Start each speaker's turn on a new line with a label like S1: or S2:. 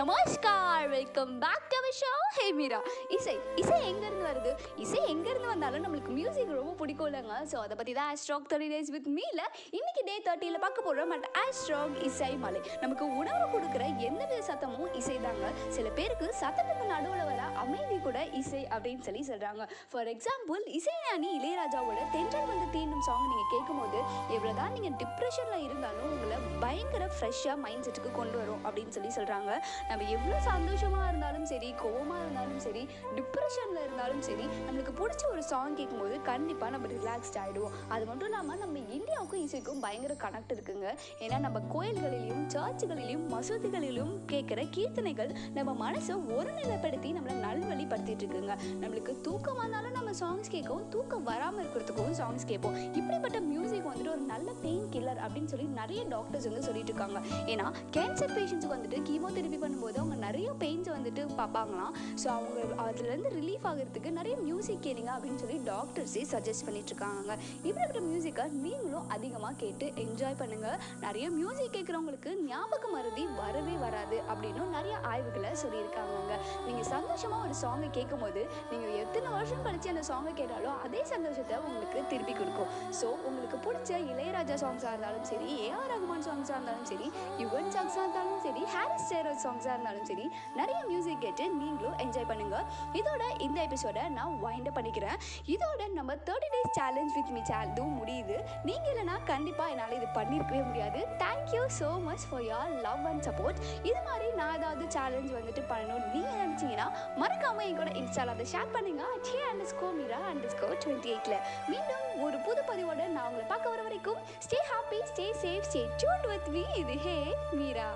S1: Namaskar. Welcome back to our show hey Meera இசை இசை எங்கேருந்து வருது? இசை எங்கேருந்து வந்தாலும் நம்மளுக்கு மியூசிக் ரொம்ப பிடிக்கும் இல்லைங்க. ஸோ அதை பற்றி தான் ஆஸ்ட்ராக் தேர்ட்டி டேஸ் வித் மீல இன்னைக்கு டே தேர்ட்டியில் பார்க்க போகிறோம் பட் ஆஸ்ட்ராக் இசை மலை. நமக்கு உணவு கொடுக்குற எந்த வித சத்தமும் இசை தாங்க. சில பேருக்கு சத்தத்துக்கு நடுவில் வர அமைதி கூட இசை அப்படின்னு சொல்லி சொல்கிறாங்க ஃபார் எக்ஸாம்பிள் இசைஞானி இளையராஜாவோட தென்றல் வந்து தீண்டும் சாங் நீங்கள் கேட்கும்போது எவ்வளோ தான் நீங்கள் டிப்ரெஷனில் இருந்தாலும் உங்களை பயங்கர ஃப்ரெஷ்ஷாக மைண்ட் செட்டுக்கு கொண்டு வரும். அப்படின்னு சொல்லி சொல்கிறாங்க நம்ம எவ்வளோ சந்தோஷமாக இருந்தாலும் சரி கோவமாக இருந்தாலும் சரி டிப்ரெஷனில் இருந்தாலும் சரி நம்மளுக்கு பிடிச்ச ஒரு சாங் கேட்கும்போது கண்டிப்பாக நம்ம ரிலாக்ஸ்ட் ஆகிடுவோம் அது மட்டும் இல்லாமல் நம்ம இந்தியாவுக்கும் இசைக்கும் பயங்கர கனெக்ட் இருக்குங்க. ஏன்னா நம்ம கோயில்களிலும் சர்ச்சுகளிலும் மசூதிகளிலும் கேட்குற கீர்த்தனைகள் நம்ம மனசை ஒருநிலைப்படுத்தி நம்மளை நல்வழிப்படுத்திட்டு இருக்குங்க. நம்மளுக்கு தூக்கம் வந்தாலும் நம்ம சாங்ஸ் கேட்கவும் தூக்கம் வராமல் இருக்கிறதுக்கும் சாங்ஸ் கேட்போம். இப்படிப்பட்ட மியூசிக் வந்துட்டு ஒரு நல்ல பெயின் கில்லர் அப்படின்னு சொல்லி நிறைய டாக்டர்ஸ் வந்து சொல்லிட்டு இருக்காங்க. ஏன்னா கேன்சர் பெயின்ஸ் வந்துட்டு கீமோதெரபி பண்ணும்போது அவங்க நிறைய பெயின்ஸ் வந்துட்டு பார்ப்பாங்களாம். ஸோ அவங்க அதுலேருந்து ரிலீஃப் ஆகிறதுக்கு நிறைய மியூசிக் கேளுங்க அப்படின்னு சொல்லி டாக்டர்ஸே சஜஸ்ட் பண்ணிட்டு இருக்காங்க இருக்கிற மியூசிக்கை நீங்களும் அதிகமாக கேட்டு என்ஜாய் பண்ணுங்க. நிறைய மியூசிக் கேட்குறவங்களுக்கு ஞாபக மருதி வரவே வராது அப்படின்னு நிறைய ஆய்வுகளை சொல்லியிருக்காங்க நீங்கள் சந்தோஷமாக ஒரு சாங்கை கேட்கும்போது நீங்கள் வருஷம் கழிச்சு அந்த சாங்கை கேட்டாலும் அதே சந்தோஷத்தை உங்களுக்கு திருப்பி கொடுக்கும். ஸோ உங்களுக்கு பிடிச்ச இளையராஜா சாங்ஸாக இருந்தாலும் சரி ஏஆர் ரகுமான் சாங்ஸாக இருந்தாலும் சரி யுவன் சாங்ஸாக இருந்தாலும் சரி ஹாரிஸ் ஜெயராஜ் சாங்ஸாக இருந்தாலும் சரி நிறைய மியூசிக் கேட்டு நீங்களும் என்ஜாய் பண்ணுங்கள் இதோட இந்த எபிசோடை நான் வைண்ட் பண்ணிக்கிறேன். இதோட நம்ம thirty days challenge with me சேலஞ்சும் முடியுது. நீங்கள் இல்லைனா கண்டிப்பாக என்னால் இது பண்ணியிருக்கவே முடியாது. Thank you so much for your love and support இது மாதிரி நான் ஏதாவது சேலஞ்ச் வந்துட்டு பண்ணணும் நீங்கள் பிடிச்சிங்கன்னா மறக்காமல் என் கூட இன்ஸ்டாவில் அதை ஷேர் பண்ணுங்க. T underscore Meera underscore twenty எயிட்டில் மீண்டும் ஒரு புது பதிவோட நான் உங்களை பார்க்க வர வரைக்கும் stay happy stay safe stay tuned with me இது ஹே மீரா.